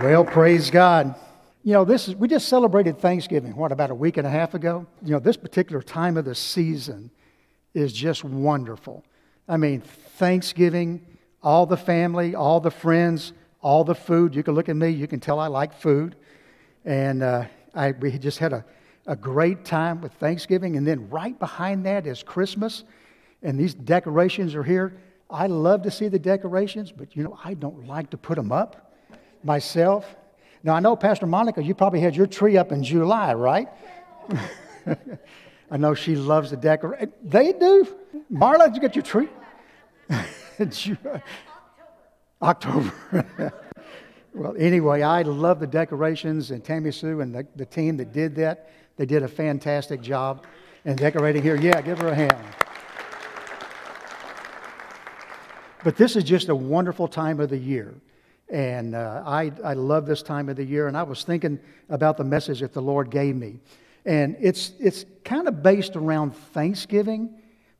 Well, praise God. You know, this is, we just celebrated Thanksgiving, what, about a week and a half ago? You know, this particular time of the season is just wonderful. I mean, Thanksgiving, all the family, all the friends, all the food. You can look at me, you can tell I like food. And uh, I, we just had a, a great time with Thanksgiving. And then right behind that is Christmas. And these decorations are here. I love to see the decorations, but you know, I don't like to put them up myself. Now, I know, Pastor Monica, you probably had your tree up in July, right? I know she loves the decorate. They do. Marla, did you get your tree? October. well, anyway, I love the decorations, and Tammy Sue and the, the team that did that, they did a fantastic job in decorating here. Yeah, give her a hand. But this is just a wonderful time of the year. And uh, I, I love this time of the year. And I was thinking about the message that the Lord gave me. And it's, it's kind of based around Thanksgiving,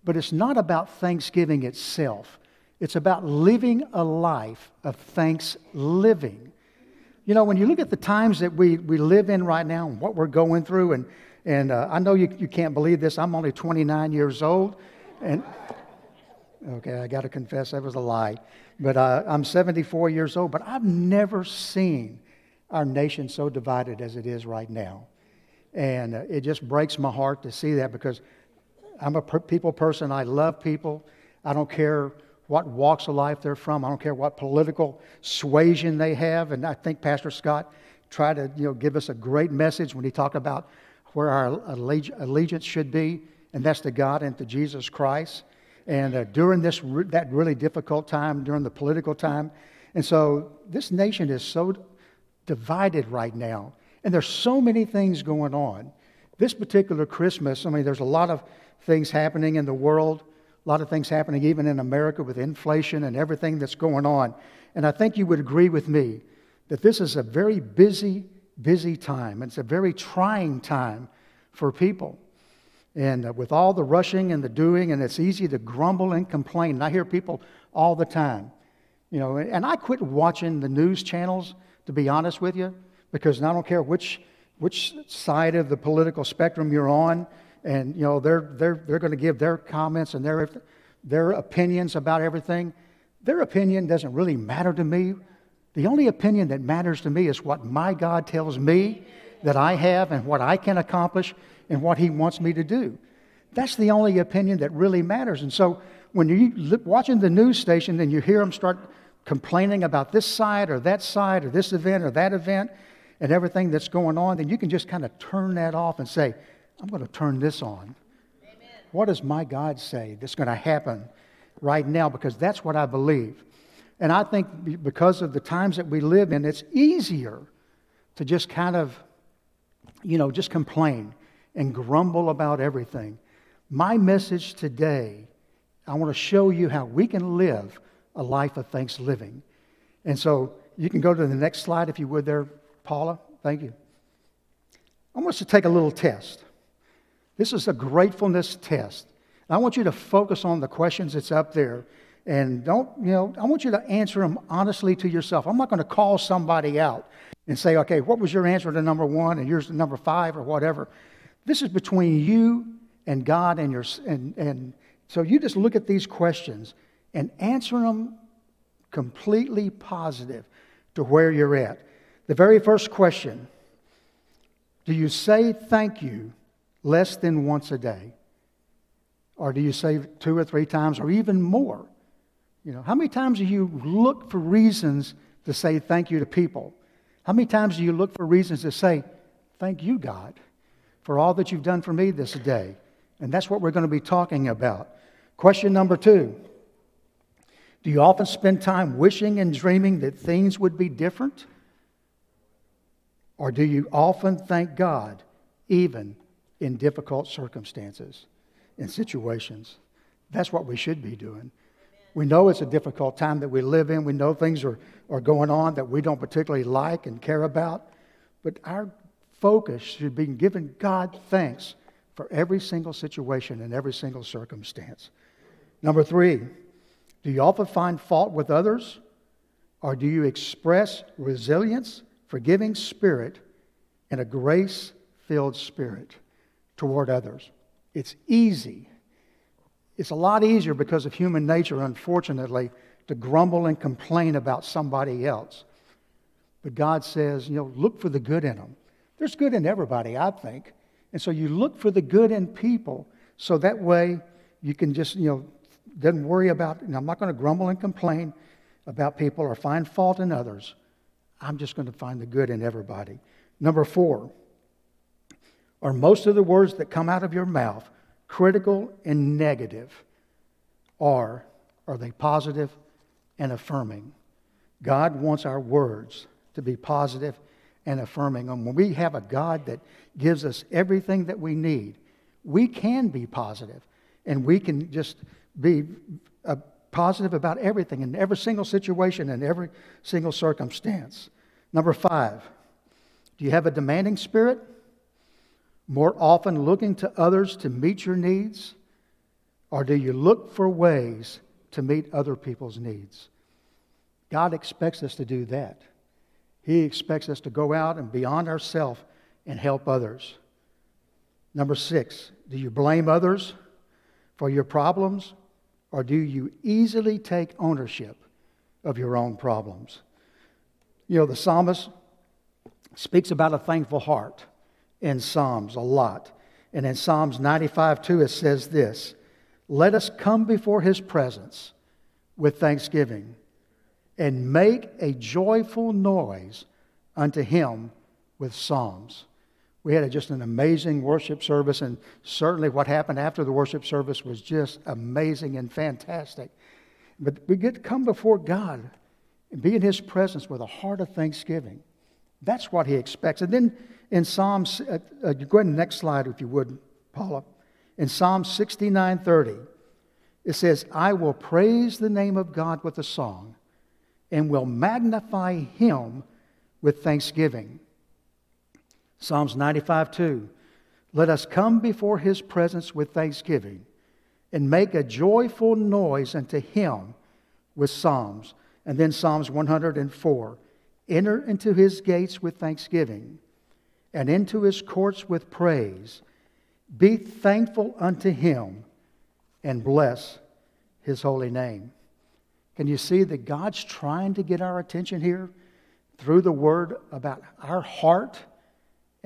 but it's not about Thanksgiving itself. It's about living a life of thanks living. You know, when you look at the times that we, we live in right now and what we're going through, and, and uh, I know you, you can't believe this, I'm only 29 years old. And, okay, I got to confess that was a lie. But uh, I'm 74 years old, but I've never seen our nation so divided as it is right now. And uh, it just breaks my heart to see that because I'm a per- people person. I love people. I don't care what walks of life they're from. I don't care what political suasion they have. And I think Pastor Scott tried to you know, give us a great message when he talked about where our allegiance should be, and that's to God and to Jesus Christ and uh, during this that really difficult time during the political time and so this nation is so divided right now and there's so many things going on. This particular christmas i mean there's a lot of things happening in the world a lot of things happening even in america with inflation and everything that's going on and i think you would agree with me that this is a very busy busy time. It's a very trying time for people and uh, with all the rushing and the doing, and it's easy to grumble and complain. And I hear people all the time. You know, and I quit watching the news channels, to be honest with you, because I don't care which, which side of the political spectrum you're on, and, you know, they're, they're, they're going to give their comments and their, their opinions about everything. Their opinion doesn't really matter to me. The only opinion that matters to me is what my God tells me that I have and what I can accomplish and what He wants me to do. That's the only opinion that really matters. And so when you're watching the news station, and you hear them start complaining about this side or that side or this event or that event and everything that's going on, then you can just kind of turn that off and say, I'm going to turn this on. Amen. What does my God say that's going to happen right now? Because that's what I believe. And I think because of the times that we live in, it's easier to just kind of, you know, just complain and grumble about everything. My message today, I want to show you how we can live a life of thanks living. And so you can go to the next slide if you would there, Paula. Thank you. I want us to take a little test. This is a gratefulness test. I want you to focus on the questions that's up there. And don't, you know, I want you to answer them honestly to yourself. I'm not going to call somebody out and say, okay, what was your answer to number one and yours to number five or whatever. This is between you and God and your and, and so you just look at these questions and answer them completely positive to where you're at. The very first question Do you say thank you less than once a day? Or do you say two or three times or even more? You know, how many times do you look for reasons to say thank you to people? How many times do you look for reasons to say, Thank you, God? for all that you've done for me this day. And that's what we're going to be talking about. Question number two Do you often spend time wishing and dreaming that things would be different? Or do you often thank God even in difficult circumstances and situations? That's what we should be doing. We know it's a difficult time that we live in. We know things are, are going on that we don't particularly like and care about. But our focus should be giving God thanks for every single situation and every single circumstance. Number three, do you often find fault with others? Or do you express resilience, forgiving spirit, and a grace filled spirit toward others? It's easy. It's a lot easier because of human nature, unfortunately, to grumble and complain about somebody else. But God says, you know, look for the good in them. There's good in everybody, I think. And so you look for the good in people so that way you can just, you know, doesn't worry about, know, I'm not going to grumble and complain about people or find fault in others. I'm just going to find the good in everybody. Number four, are most of the words that come out of your mouth critical and negative? Or are they positive and affirming? God wants our words to be positive and affirming. And when we have a God that gives us everything that we need, we can be positive and we can just be uh, positive about everything in every single situation and every single circumstance. Number five, do you have a demanding spirit? More often looking to others to meet your needs? Or do you look for ways to meet other people's needs? God expects us to do that. He expects us to go out and beyond ourselves and help others. Number six, do you blame others for your problems or do you easily take ownership of your own problems? You know, the psalmist speaks about a thankful heart in Psalms a lot. And in Psalms 95 2, it says this Let us come before his presence with thanksgiving and make a joyful noise unto him with psalms. We had just an amazing worship service, and certainly what happened after the worship service was just amazing and fantastic. But we get to come before God and be in His presence with a heart of thanksgiving. That's what He expects. And then in Psalms, uh, uh, go ahead and next slide if you would, Paula. In Psalm 69 30, it says, I will praise the name of God with a song and will magnify Him with thanksgiving. Psalms 95 2. Let us come before his presence with thanksgiving and make a joyful noise unto him with psalms. And then Psalms 104. Enter into his gates with thanksgiving and into his courts with praise. Be thankful unto him and bless his holy name. Can you see that God's trying to get our attention here through the word about our heart?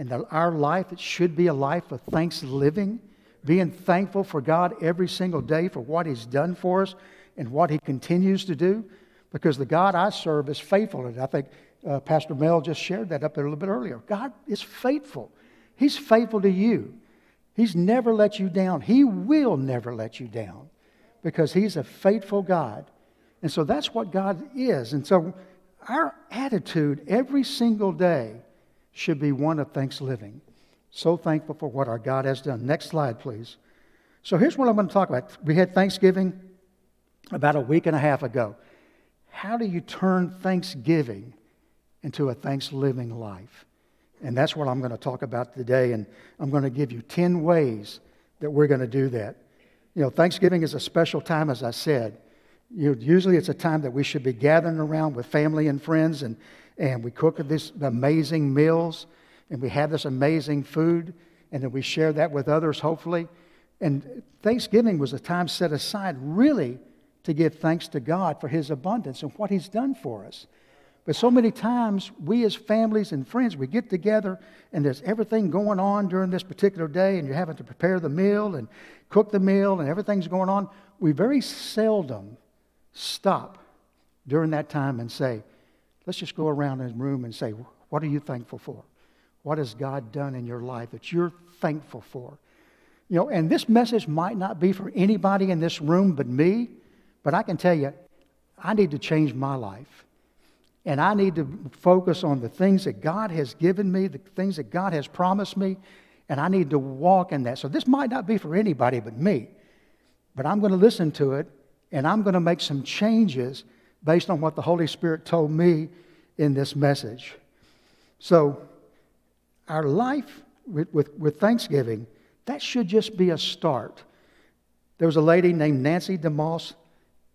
and our life, it should be a life of thanksgiving, being thankful for God every single day for what He's done for us and what He continues to do. Because the God I serve is faithful. And I think uh, Pastor Mel just shared that up there a little bit earlier. God is faithful. He's faithful to you. He's never let you down. He will never let you down because He's a faithful God. And so that's what God is. And so our attitude every single day should be one of thanksgiving. So thankful for what our God has done. Next slide, please. So here's what I'm going to talk about. We had Thanksgiving about a week and a half ago. How do you turn Thanksgiving into a thanksgiving life? And that's what I'm going to talk about today. And I'm going to give you 10 ways that we're going to do that. You know, Thanksgiving is a special time, as I said. You know, usually it's a time that we should be gathering around with family and friends and, and we cook these amazing meals and we have this amazing food and then we share that with others, hopefully. And Thanksgiving was a time set aside really to give thanks to God for His abundance and what He's done for us. But so many times, we as families and friends, we get together and there's everything going on during this particular day, and you're having to prepare the meal and cook the meal, and everything's going on. We very seldom stop during that time and say, Let's just go around the room and say, What are you thankful for? What has God done in your life that you're thankful for? You know, and this message might not be for anybody in this room but me, but I can tell you, I need to change my life. And I need to focus on the things that God has given me, the things that God has promised me, and I need to walk in that. So this might not be for anybody but me, but I'm going to listen to it and I'm going to make some changes based on what the Holy Spirit told me in this message. So, our life with, with, with, Thanksgiving, that should just be a start. There was a lady named Nancy DeMoss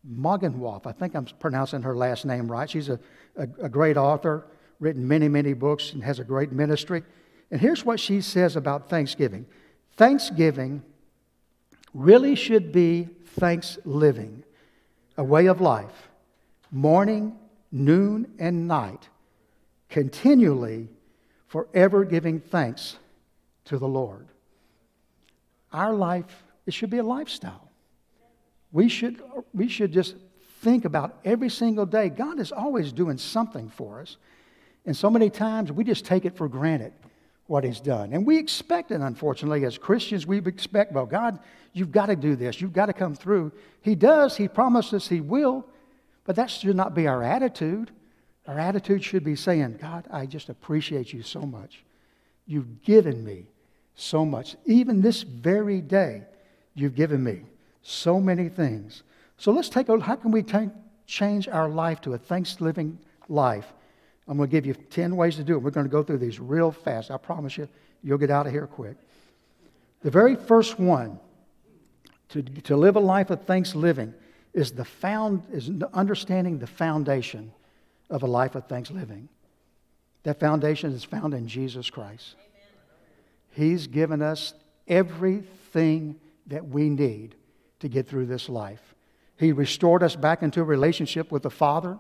Mogenwoff. I think I'm pronouncing her last name right. She's a, a, a great author, written many, many books, and has a great ministry. And here's what she says about Thanksgiving Thanksgiving really should be thanks living, a way of life, morning, noon, and night, continually, forever giving thanks to the Lord. Our life, it should be a lifestyle. We should, we should just think about every single day. God is always doing something for us. And so many times we just take it for granted what He's done. And we expect it, unfortunately, as Christians, we expect, well, God, you've got to do this. You've got to come through. He does. He promises He will. But that should not be our attitude. Our attitude should be saying, God, I just appreciate you so much. You've given me so much. Even this very day, you've given me so many things. So let's take a how can we t- change our life to a thanksgiving life? I'm going to give you 10 ways to do it. We're going to go through these real fast. I promise you, you'll get out of here quick. The very first one to, to live a life of thanksgiving is the found is understanding the foundation of a life of thanksgiving. That foundation is found in Jesus Christ. Amen. He's given us everything that we need to get through this life. He restored us back into a relationship with the Father.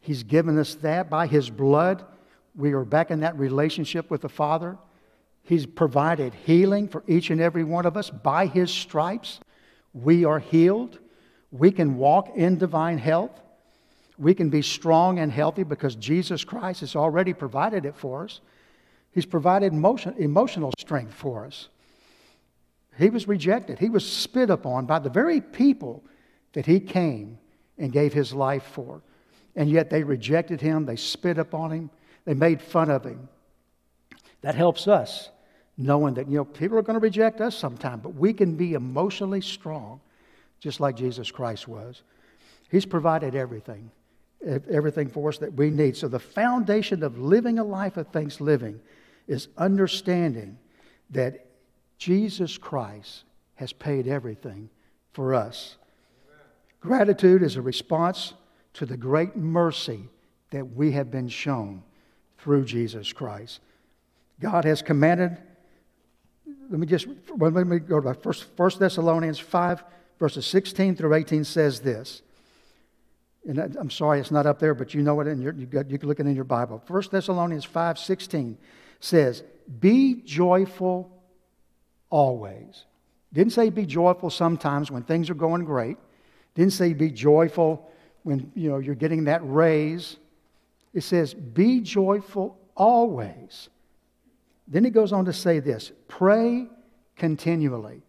He's given us that by His blood. We are back in that relationship with the Father. He's provided healing for each and every one of us. By His stripes, we are healed. We can walk in divine health. We can be strong and healthy because Jesus Christ has already provided it for us. He's provided emotion, emotional strength for us. He was rejected. He was spit upon by the very people that he came and gave his life for. And yet they rejected him, they spit upon him, they made fun of him. That helps us knowing that, you know, people are going to reject us sometime, but we can be emotionally strong just like Jesus Christ was. He's provided everything, everything for us that we need. So the foundation of living a life of thanks living is understanding that Jesus Christ has paid everything for us. Gratitude is a response to the great mercy that we have been shown through Jesus Christ. God has commanded, let me just, let me go to First, Thessalonians 5, verses 16 through 18 says this. And I'm sorry it's not up there, but you know it, and you you can look it in your Bible. First Thessalonians 5, 16 says, Be joyful always. Didn't say be joyful sometimes when things are going great. Didn't say be joyful when you know you're getting that raise. It says be joyful always. Then he goes on to say this pray continually.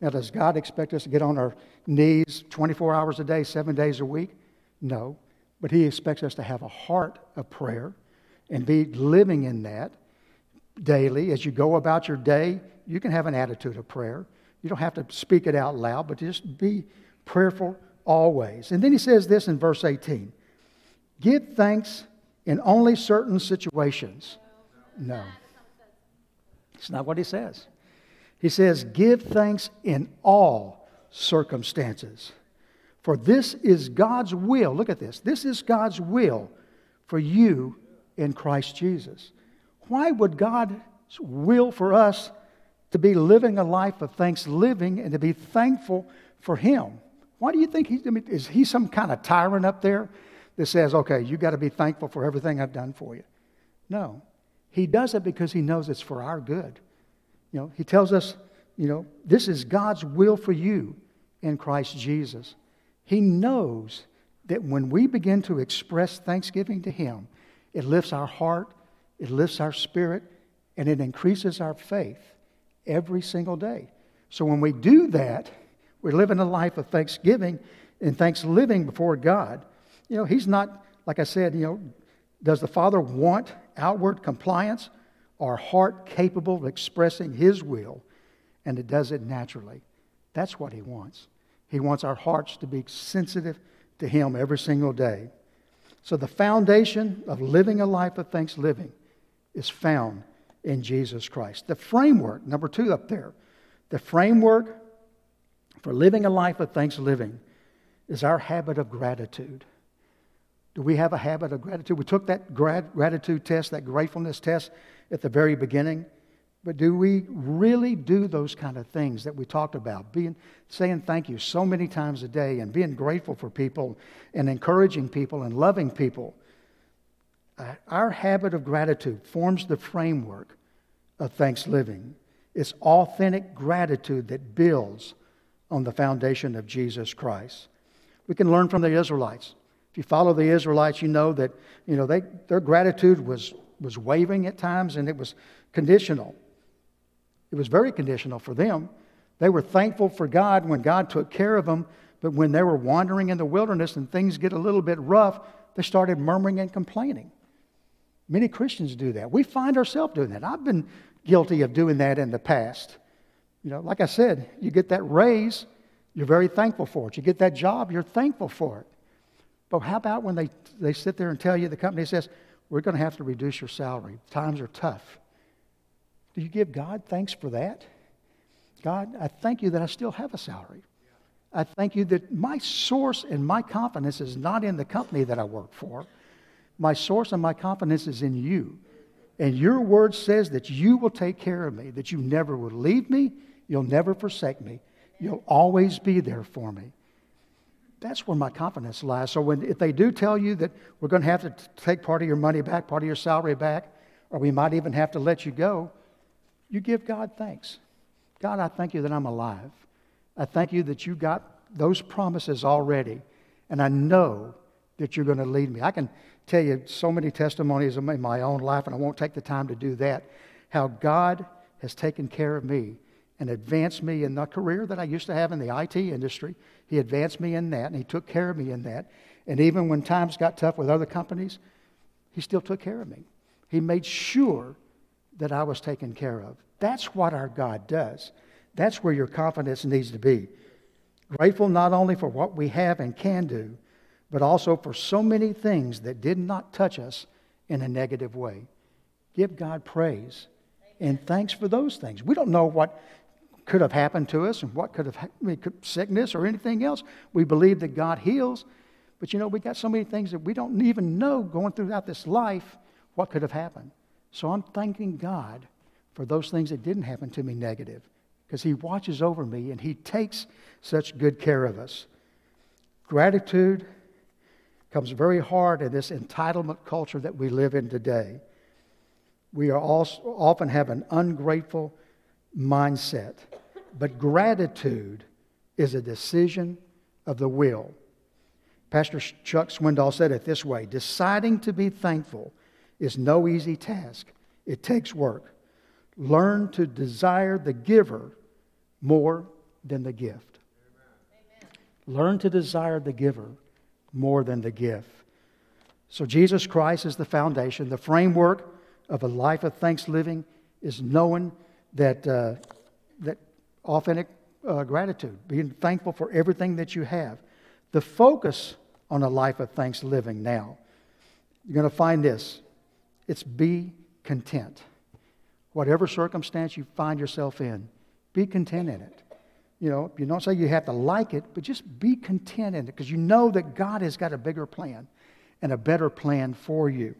Now, does God expect us to get on our knees 24 hours a day, seven days a week? No. But He expects us to have a heart of prayer and be living in that daily. As you go about your day, you can have an attitude of prayer. You don't have to speak it out loud, but just be prayerful always. And then he says this in verse 18 Give thanks in only certain situations. No. It's not what he says. He says, Give thanks in all circumstances. For this is God's will. Look at this. This is God's will for you in Christ Jesus. Why would God's will for us to be living a life of thanksgiving and to be thankful for Him. Why do you think he's, I mean, is he some kind of tyrant up there that says, okay, you got to be thankful for everything I've done for you? No. He does it because he knows it's for our good. You know, he tells us, you know, this is God's will for you in Christ Jesus. He knows that when we begin to express thanksgiving to Him, it lifts our heart, it lifts our spirit, and it increases our faith every single day. So when we do that, we're living a life of thanksgiving and thanksgiving before God. You know, He's not, like I said, you know, does the Father want outward compliance or heart capable of expressing His will? And it does it naturally. That's what He wants. He wants our hearts to be sensitive to Him every single day. So the foundation of living a life of thanksgiving is found in Jesus Christ. The framework, number two up there, the framework for living a life of thanksgiving is our habit of gratitude. Do we have a habit of gratitude? We took that gratitude test, that gratefulness test at the very beginning. But do we really do those kind of things that we talked about? Being saying thank you so many times a day and being grateful for people and encouraging people and loving people. Our habit of gratitude forms the framework of thanksgiving. It's authentic gratitude that builds on the foundation of Jesus Christ. We can learn from the Israelites. If you follow the Israelites, you know that you know, they, their gratitude was, was wavering at times and it was conditional. It was very conditional for them. They were thankful for God when God took care of them, but when they were wandering in the wilderness and things get a little bit rough, they started murmuring and complaining. Many Christians do that. We find ourselves doing that. I've been guilty of doing that in the past. You know, like I said, you get that raise, you're very thankful for it. You get that job, you're thankful for it. But how about when they, they sit there and tell you, the company says, we're going to have to reduce your salary. Times are tough. Do you give God thanks for that? God, I thank you that I still have a salary. I thank you that my source and my confidence is not in the company that I work for. My source and my confidence is in you. And your word says that you will take care of me, that you never will leave me, you'll never forsake me, you'll always be there for me. That's where my confidence lies. So when, if they do tell you that we're going to have to take part of your money back, part of your salary back, or we might even have to let you go, you give God thanks. God, I thank you that I'm alive. I thank you that you got those promises already, and I know that you're going to lead me. I can tell you so many testimonies in my own life, and I won't take the time to do that, how God has taken care of me and advanced me in the career that I used to have in the IT industry. He advanced me in that, and He took care of me in that. And even when times got tough with other companies, He still took care of me. He made sure that I was taken care of. That's what our God does. That's where your confidence needs to be. Grateful not only for what we have and can do, but also for so many things that did not touch us in a negative way. Give God praise and thanks for those things. We don't know what could have happened to us and what could have sickness or anything else. We believe that God heals, but you know, we got so many things that we don't even know going throughout this life what could have happened. So I'm thanking God for those things that didn't happen to me negative because He watches over me and He takes such good care of us. Gratitude comes very hard in this entitlement culture that we live in today. We are also often have an ungrateful mindset, but gratitude is a decision of the will. Pastor Chuck Swindoll said it this way deciding to be thankful is no easy task, it takes work. Learn to desire the giver more than the gift. Amen. Learn to desire the giver more than the gift. So, Jesus Christ is the foundation. The framework of a life of thanksgiving is knowing that, uh, that authentic uh, gratitude, being thankful for everything that you have. The focus on a life of thanks living now, you're going to find this it's be content. Whatever circumstance you find yourself in, be content in it. You know, you don't say you have to like it, but just be content in it because you know that God has got a bigger plan and a better plan for you.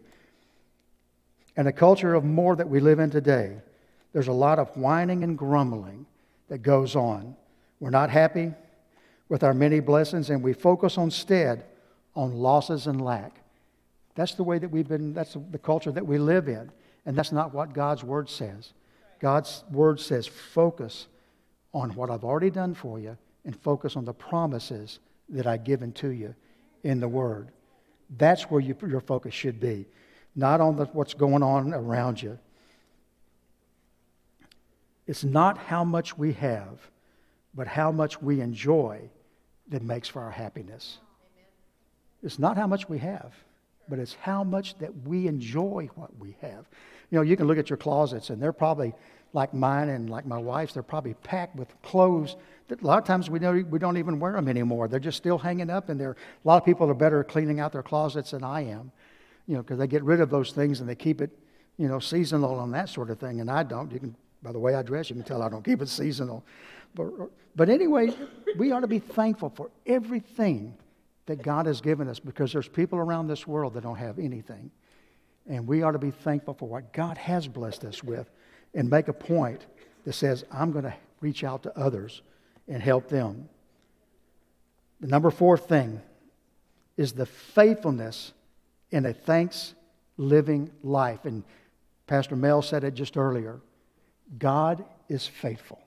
And the culture of more that we live in today, there's a lot of whining and grumbling that goes on. We're not happy with our many blessings, and we focus instead on losses and lack. That's the way that we've been, that's the culture that we live in. And that's not what God's word says. God's word says focus on what I've already done for you and focus on the promises that I've given to you in the word. That's where you, your focus should be, not on the, what's going on around you. It's not how much we have, but how much we enjoy that makes for our happiness. It's not how much we have but it's how much that we enjoy what we have. You know, you can look at your closets, and they're probably like mine and like my wife's, they're probably packed with clothes that a lot of times we don't, we don't even wear them anymore. They're just still hanging up in there. A lot of people are better at cleaning out their closets than I am, you know, because they get rid of those things and they keep it, you know, seasonal and that sort of thing, and I don't. You can By the way I dress, you can tell I don't keep it seasonal. But, but anyway, we ought to be thankful for everything that God has given us because there's people around this world that don't have anything. And we ought to be thankful for what God has blessed us with and make a point that says, I'm going to reach out to others and help them. The number four thing is the faithfulness in a thanks living life. And Pastor Mel said it just earlier God is faithful.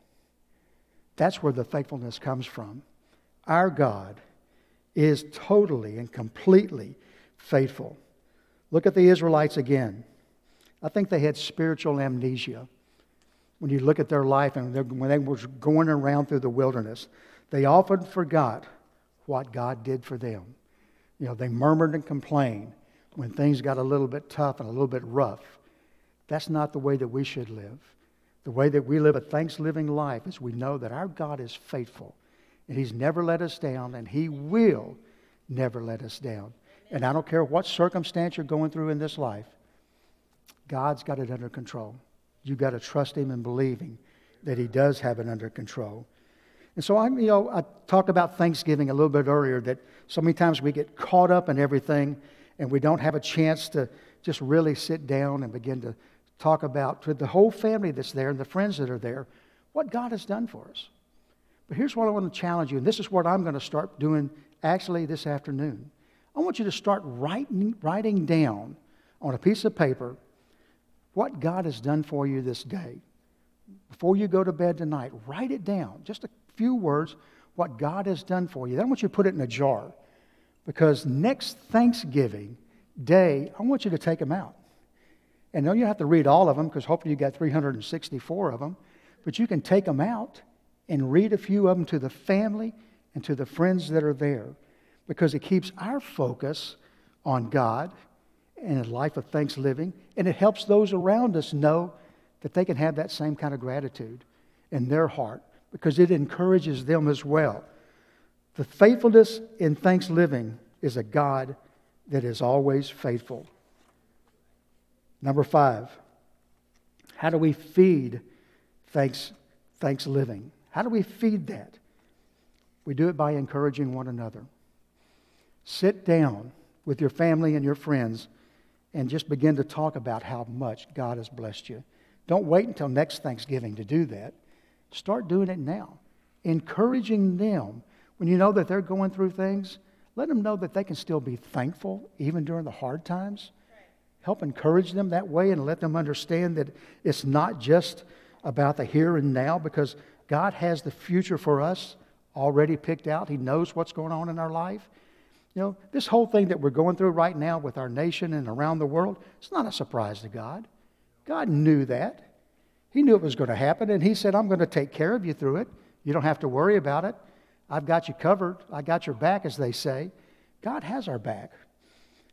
That's where the faithfulness comes from. Our God is totally and completely faithful. Look at the Israelites again. I think they had spiritual amnesia. When you look at their life and when they were going around through the wilderness, they often forgot what God did for them. You know, they murmured and complained when things got a little bit tough and a little bit rough. That's not the way that we should live. The way that we live a thanksgiving life is we know that our God is faithful and He's never let us down and He will never let us down. And I don't care what circumstance you're going through in this life, God's got it under control. You've got to trust Him and believing that He does have it under control. And so I, you know, I talked about Thanksgiving a little bit earlier that so many times we get caught up in everything and we don't have a chance to just really sit down and begin to talk about to the whole family that's there and the friends that are there what God has done for us. But here's what I want to challenge you, and this is what I'm going to start doing actually this afternoon. I want you to start writing, writing down on a piece of paper what God has done for you this day. Before you go to bed tonight, write it down. Just a few words, what God has done for you. Then I want you to put it in a jar. Because next Thanksgiving Day, I want you to take them out. And then you have to read all of them because hopefully you got 364 of them. But you can take them out and read a few of them to the family and to the friends that are there because it keeps our focus on God and a life of thanksgiving, and it helps those around us know that they can have that same kind of gratitude in their heart because it encourages them as well. The faithfulness in thanksgiving is a God that is always faithful. Number five, how do we feed thanks, thanks living? How do we feed that? We do it by encouraging one another. Sit down with your family and your friends and just begin to talk about how much God has blessed you. Don't wait until next Thanksgiving to do that. Start doing it now. Encouraging them when you know that they're going through things, let them know that they can still be thankful even during the hard times. Help encourage them that way and let them understand that it's not just about the here and now because God has the future for us already picked out. He knows what's going on in our life. You know, this whole thing that we're going through right now with our nation and around the world, it's not a surprise to God. God knew that. He knew it was going to happen, and He said, I'm going to take care of you through it. You don't have to worry about it. I've got you covered. I got your back, as they say. God has our back.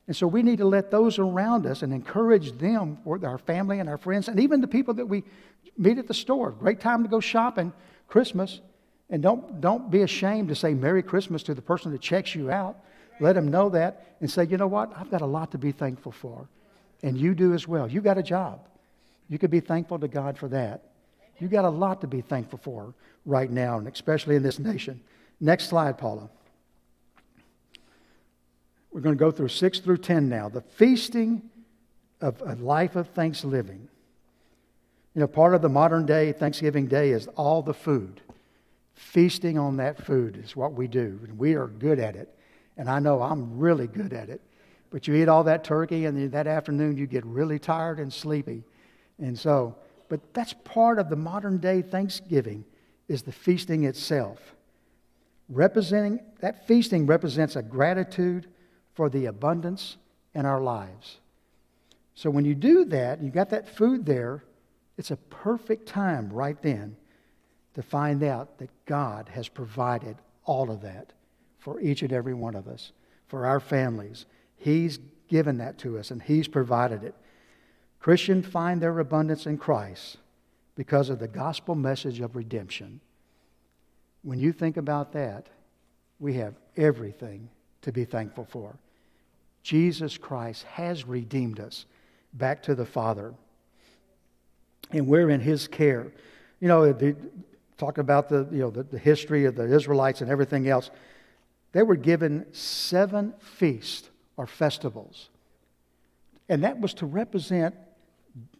And so we need to let those around us and encourage them, our family and our friends, and even the people that we meet at the store. Great time to go shopping, Christmas. And don't, don't be ashamed to say Merry Christmas to the person that checks you out. Let them know that and say, you know what? I've got a lot to be thankful for. And you do as well. You got a job. You could be thankful to God for that. You got a lot to be thankful for right now, and especially in this nation. Next slide, Paula. We're going to go through 6 through 10 now. The feasting of a life of thanksgiving. You know, part of the modern day Thanksgiving Day is all the food. Feasting on that food is what we do, and we are good at it. And I know I'm really good at it. But you eat all that turkey, and that afternoon you get really tired and sleepy. And so, but that's part of the modern day Thanksgiving is the feasting itself. Representing that feasting represents a gratitude for the abundance in our lives. So when you do that, you got that food there, it's a perfect time right then to find out that God has provided all of that for each and every one of us, for our families. He's given that to us and He's provided it. Christians find their abundance in Christ because of the gospel message of redemption. When you think about that, we have everything to be thankful for. Jesus Christ has redeemed us back to the Father. and we're in His care. You know, the, talk about the, you know, the, the history of the Israelites and everything else. They were given seven feasts or festivals. And that was to represent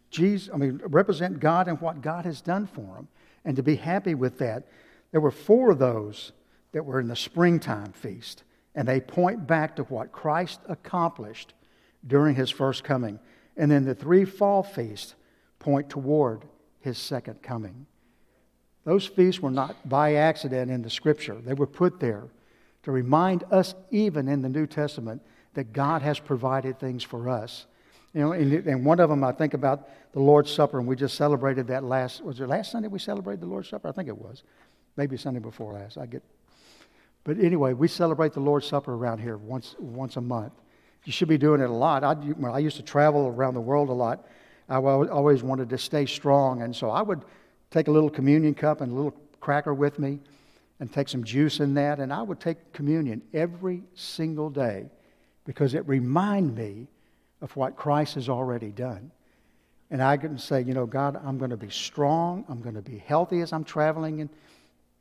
Jesus, I mean, represent God and what God has done for them, and to be happy with that. There were four of those that were in the springtime feast, and they point back to what Christ accomplished during his first coming. And then the three fall feasts point toward his second coming. Those feasts were not by accident in the scripture, they were put there to remind us, even in the New Testament, that God has provided things for us. You know, and, and one of them, I think about the Lord's Supper, and we just celebrated that last, was it last Sunday we celebrated the Lord's Supper? I think it was. Maybe Sunday before last. I get, but anyway, we celebrate the Lord's Supper around here once, once a month. You should be doing it a lot. I, when I used to travel around the world a lot. I always wanted to stay strong, and so I would take a little communion cup and a little cracker with me and take some juice in that, and I would take communion every single day because it reminded me of what Christ has already done. And I can say, you know, God, I'm going to be strong. I'm going to be healthy as I'm traveling, and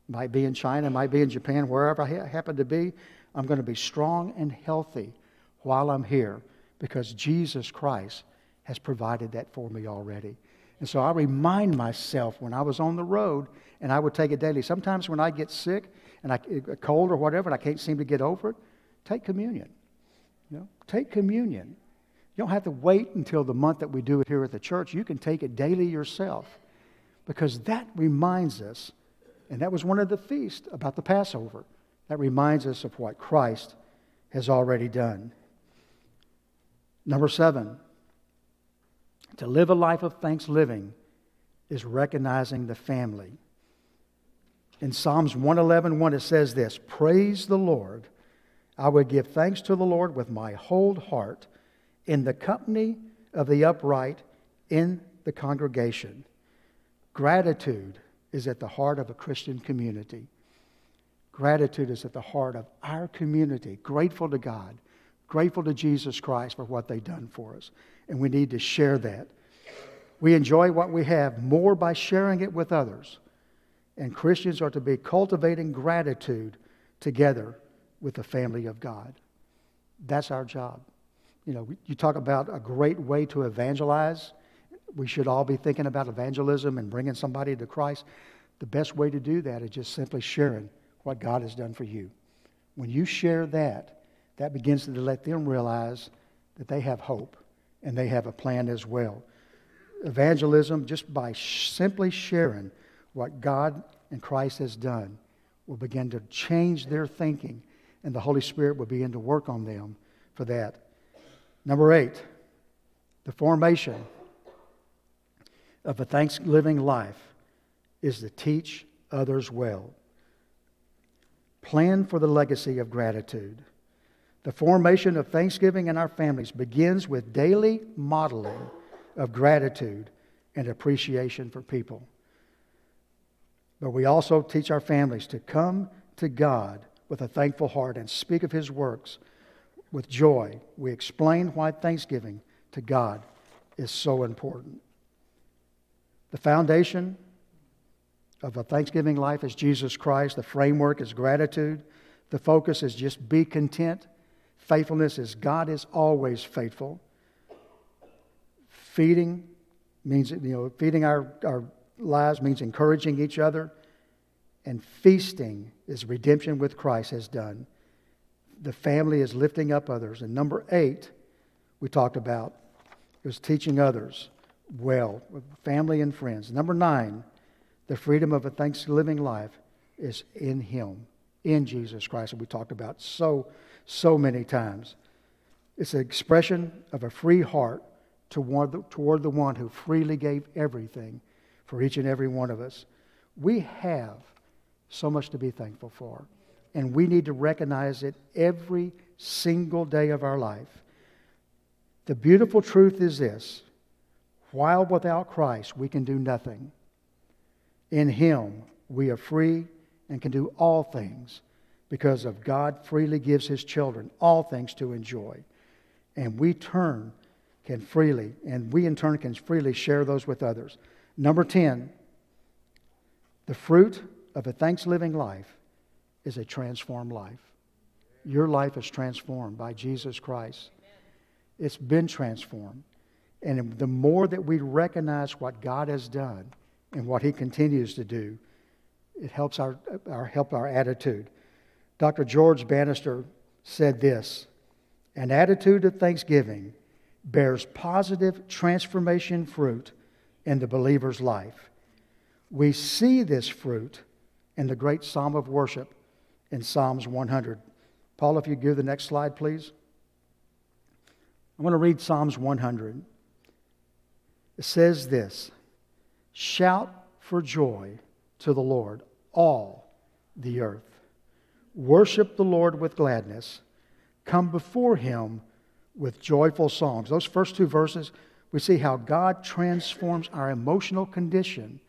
might be in China, might be in Japan, wherever I happen to be. I'm going to be strong and healthy while I'm here because Jesus Christ has provided that for me already. And so I remind myself when I was on the road, and I would take it daily. Sometimes when I get sick and I, a cold or whatever, and I can't seem to get over it, take communion. You know, take communion. You don't have to wait until the month that we do it here at the church. You can take it daily yourself because that reminds us, and that was one of the feasts about the Passover, that reminds us of what Christ has already done. Number seven, to live a life of thanksgiving is recognizing the family. In Psalms 111, 1, it says this Praise the Lord. I will give thanks to the Lord with my whole heart in the company of the upright in the congregation. Gratitude is at the heart of a Christian community. Gratitude is at the heart of our community, grateful to God grateful to Jesus Christ for what they've done for us. And we need to share that. We enjoy what we have more by sharing it with others. And Christians are to be cultivating gratitude together with the family of God. That's our job. You know, you talk about a great way to evangelize. We should all be thinking about evangelism and bringing somebody to Christ. The best way to do that is just simply sharing what God has done for you. When you share that, that begins to let them realize that they have hope and they have a plan as well. Evangelism, just by simply sharing what God and Christ has done, will begin to change their thinking, and the Holy Spirit will begin to work on them for that. Number eight, the formation of a thanksgiving life is to teach others well. Plan for the legacy of gratitude. The formation of thanksgiving in our families begins with daily modeling of gratitude and appreciation for people. But we also teach our families to come to God with a thankful heart and speak of His works with joy. We explain why thanksgiving to God is so important. The foundation of a thanksgiving life is Jesus Christ. The framework is gratitude. The focus is just be content Faithfulness is God is always faithful. Feeding means, you know, feeding our, our lives means encouraging each other. And feasting is redemption with Christ has done. The family is lifting up others. And number eight, we talked about, is teaching others well, with family and friends. Number nine, the freedom of a thanksgiving life is in Him, in Jesus Christ, and we talked about so so many times. It's an expression of a free heart toward the, toward the one who freely gave everything for each and every one of us. We have so much to be thankful for, and we need to recognize it every single day of our life. The beautiful truth is this while without Christ, we can do nothing. In Him, we are free and can do all things because of God freely gives his children all things to enjoy. And we turn can freely, and we in turn can freely share those with others. Number 10, the fruit of a thanksgiving life is a transformed life. Your life is transformed by Jesus Christ. It's been transformed. And the more that we recognize what God has done and what He continues to do, it helps our, our, help our attitude. Dr. George Bannister said this An attitude of thanksgiving bears positive transformation fruit in the believer's life. We see this fruit in the great psalm of worship in Psalms 100. Paul, if you give the next slide, please. I'm going to read Psalms 100. It says this Shout for joy to the Lord, all the earth. Worship the Lord with gladness. Come before him with joyful songs. Those first two verses, we see how God transforms our emotional condition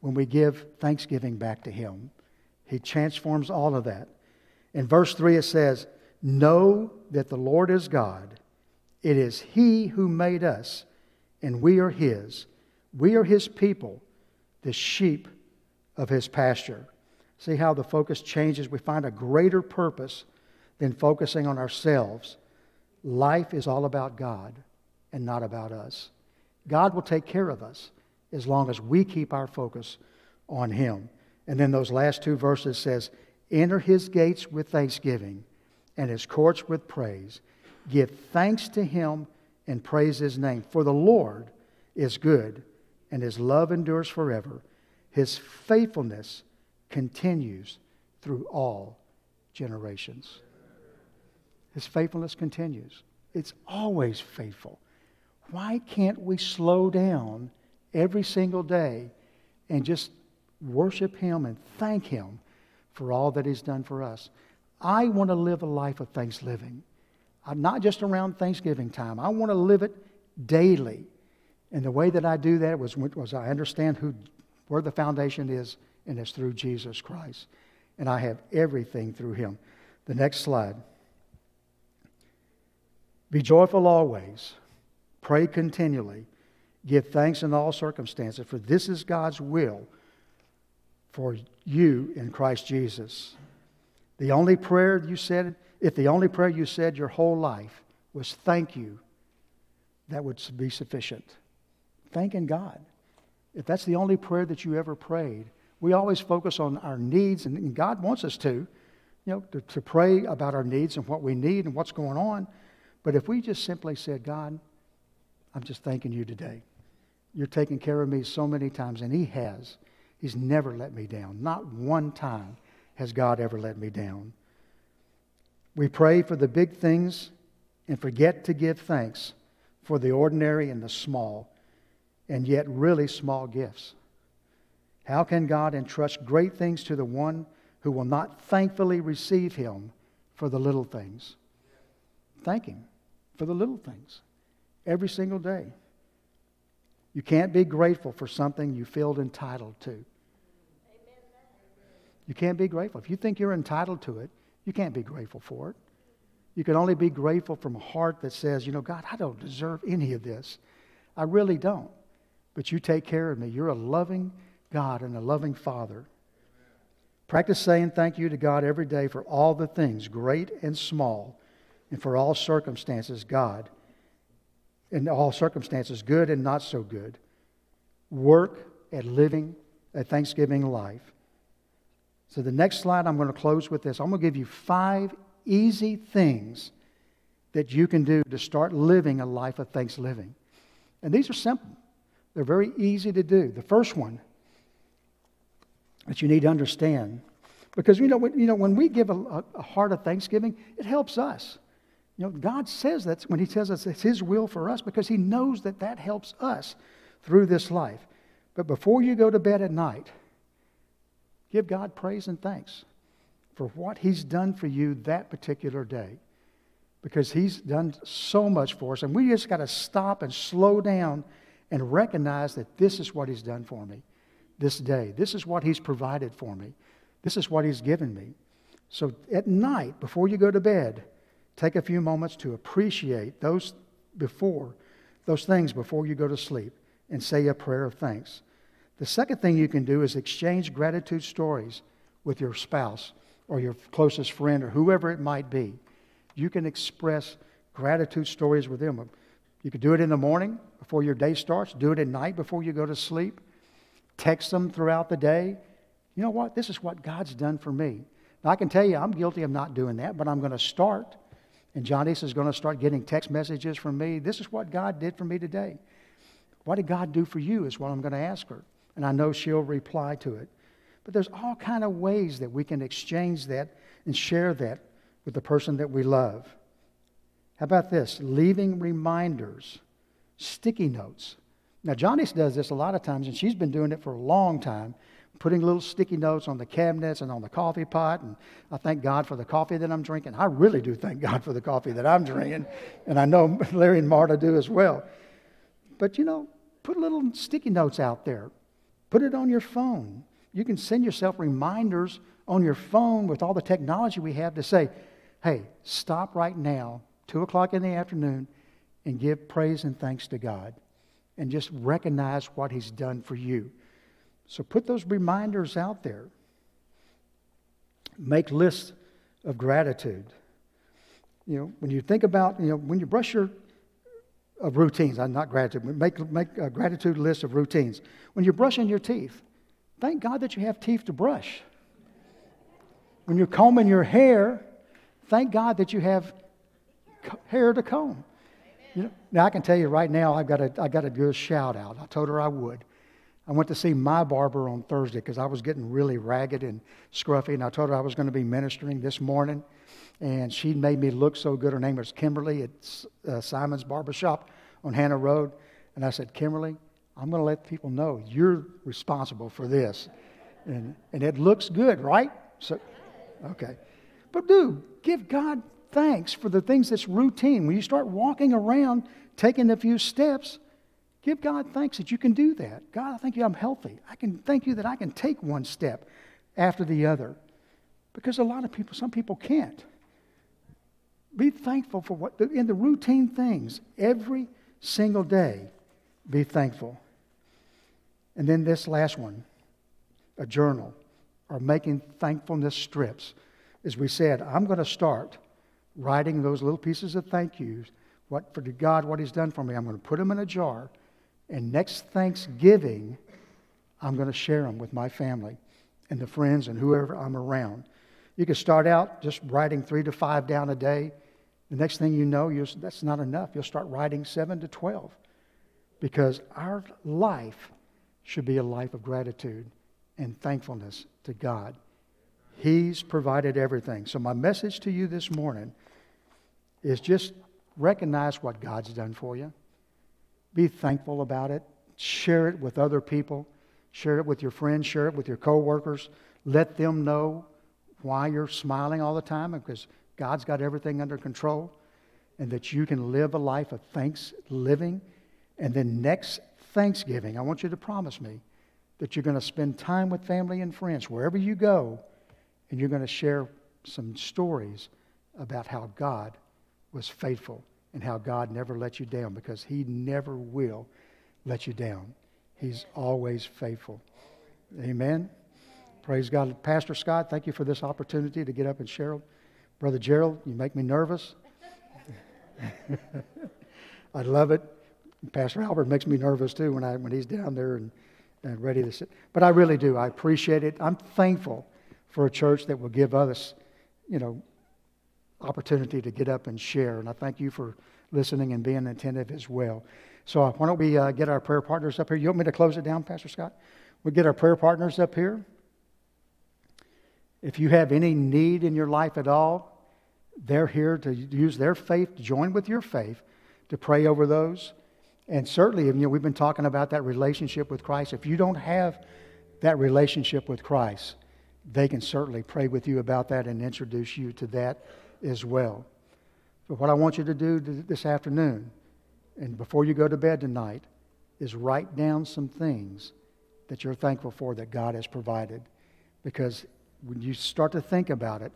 when we give thanksgiving back to him. He transforms all of that. In verse 3, it says, Know that the Lord is God. It is He who made us, and we are His. We are His people, the sheep of His pasture. See how the focus changes? We find a greater purpose than focusing on ourselves. Life is all about God and not about us. God will take care of us as long as we keep our focus on Him. And then those last two verses says, Enter his gates with thanksgiving and his courts with praise. Give thanks to him and praise his name. For the Lord is good and his love endures forever. His faithfulness continues through all generations. His faithfulness continues. It's always faithful. Why can't we slow down every single day and just worship Him and thank Him for all that He's done for us? I want to live a life of thanksgiving. I'm not just around Thanksgiving time. I want to live it daily. And the way that I do that was, was I understand who, where the foundation is, and it's through Jesus Christ. And I have everything through Him. The next slide. Be joyful always. Pray continually. Give thanks in all circumstances, for this is God's will for you in Christ Jesus. The only prayer you said, if the only prayer you said your whole life was thank you, that would be sufficient. Thanking God. If that's the only prayer that you ever prayed, we always focus on our needs, and God wants us to, you know, to, to pray about our needs and what we need and what's going on. But if we just simply said, God, I'm just thanking you today. You're taking care of me so many times, and He has. He's never let me down. Not one time has God ever let me down. We pray for the big things and forget to give thanks for the ordinary and the small, and yet really small gifts. How can God entrust great things to the one who will not thankfully receive him for the little things? Thank him for the little things every single day. You can't be grateful for something you feel entitled to. You can't be grateful. If you think you're entitled to it, you can't be grateful for it. You can only be grateful from a heart that says, you know, God, I don't deserve any of this. I really don't. But you take care of me. You're a loving God and a loving Father. Practice saying thank you to God every day for all the things, great and small, and for all circumstances, God. In all circumstances, good and not so good. Work at living a Thanksgiving life. So, the next slide, I'm going to close with this. I'm going to give you five easy things that you can do to start living a life of thanksgiving. And these are simple, they're very easy to do. The first one that you need to understand, because you know, when, you know, when we give a, a heart of thanksgiving, it helps us. You know, God says that when He tells us it's His will for us because He knows that that helps us through this life. But before you go to bed at night, Give God praise and thanks for what He's done for you that particular day. Because He's done so much for us. And we just got to stop and slow down and recognize that this is what He's done for me this day. This is what He's provided for me. This is what He's given me. So at night, before you go to bed, take a few moments to appreciate those before those things before you go to sleep and say a prayer of thanks. The second thing you can do is exchange gratitude stories with your spouse or your closest friend or whoever it might be. You can express gratitude stories with them. You could do it in the morning before your day starts, do it at night before you go to sleep, text them throughout the day. You know what? This is what God's done for me. Now, I can tell you, I'm guilty of not doing that, but I'm going to start. And John Johnny's is going to start getting text messages from me. This is what God did for me today. What did God do for you is what I'm going to ask her. And I know she'll reply to it. But there's all kind of ways that we can exchange that and share that with the person that we love. How about this? Leaving reminders, sticky notes. Now, Johnny does this a lot of times, and she's been doing it for a long time, putting little sticky notes on the cabinets and on the coffee pot. And I thank God for the coffee that I'm drinking. I really do thank God for the coffee that I'm drinking. And I know Larry and Marta do as well. But, you know, put little sticky notes out there, put it on your phone. You can send yourself reminders on your phone with all the technology we have to say, hey, stop right now, 2 o'clock in the afternoon, and give praise and thanks to God. And just recognize what He's done for you. So put those reminders out there. Make lists of gratitude. You know, when you think about, you know, when you brush your of routines, I'm not gratitude, make, make a gratitude list of routines. When you're brushing your teeth, Thank God that you have teeth to brush. When you're combing your hair, thank God that you have hair to comb. You know, now I can tell you right now, I've got a, I got a good shout out. I told her I would. I went to see my barber on Thursday because I was getting really ragged and scruffy, and I told her I was going to be ministering this morning, and she made me look so good. Her name was Kimberly at uh, Simon's Barbershop on Hannah Road, and I said, Kimberly, I'm going to let people know you're responsible for this. And, and it looks good, right? So, okay. But do give God thanks for the things that's routine. When you start walking around, taking a few steps, give God thanks that you can do that. God, I thank you I'm healthy. I can thank you that I can take one step after the other. Because a lot of people, some people can't. Be thankful for what, in the routine things, every single day, be thankful. And then this last one, a journal or making thankfulness strips. As we said, I'm going to start writing those little pieces of thank yous what, for God, what He's done for me. I'm going to put them in a jar. And next Thanksgiving, I'm going to share them with my family and the friends and whoever I'm around. You can start out just writing three to five down a day. The next thing you know, that's not enough. You'll start writing seven to 12 because our life should be a life of gratitude and thankfulness to God. He's provided everything. So, my message to you this morning is just recognize what God's done for you. Be thankful about it. Share it with other people. Share it with your friends. Share it with your coworkers. Let them know why you're smiling all the time because God's got everything under control and that you can live a life of thanks living. And then next Thanksgiving, I want you to promise me that you're going to spend time with family and friends wherever you go, and you're going to share some stories about how God was faithful and how God never let you down because He never will let you down. He's always faithful. Amen. Praise God. Pastor Scott, thank you for this opportunity to get up and share. Brother Gerald, you make me nervous. I love it. Pastor Albert makes me nervous too when, I, when he's down there and, and ready to sit. But I really do. I appreciate it. I'm thankful for a church that will give us, you know, opportunity to get up and share. And I thank you for listening and being attentive as well. So uh, why don't we uh, get our prayer partners up here? You want me to close it down, Pastor Scott? We get our prayer partners up here. If you have any need in your life at all, they're here to use their faith to join with your faith to pray over those. And certainly, you know, we've been talking about that relationship with Christ. If you don't have that relationship with Christ, they can certainly pray with you about that and introduce you to that as well. But what I want you to do this afternoon, and before you go to bed tonight, is write down some things that you're thankful for that God has provided. Because when you start to think about it,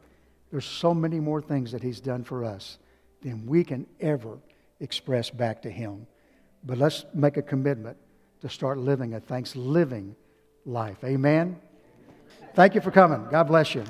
there's so many more things that He's done for us than we can ever express back to Him. But let's make a commitment to start living a thanks living life. Amen. Thank you for coming. God bless you.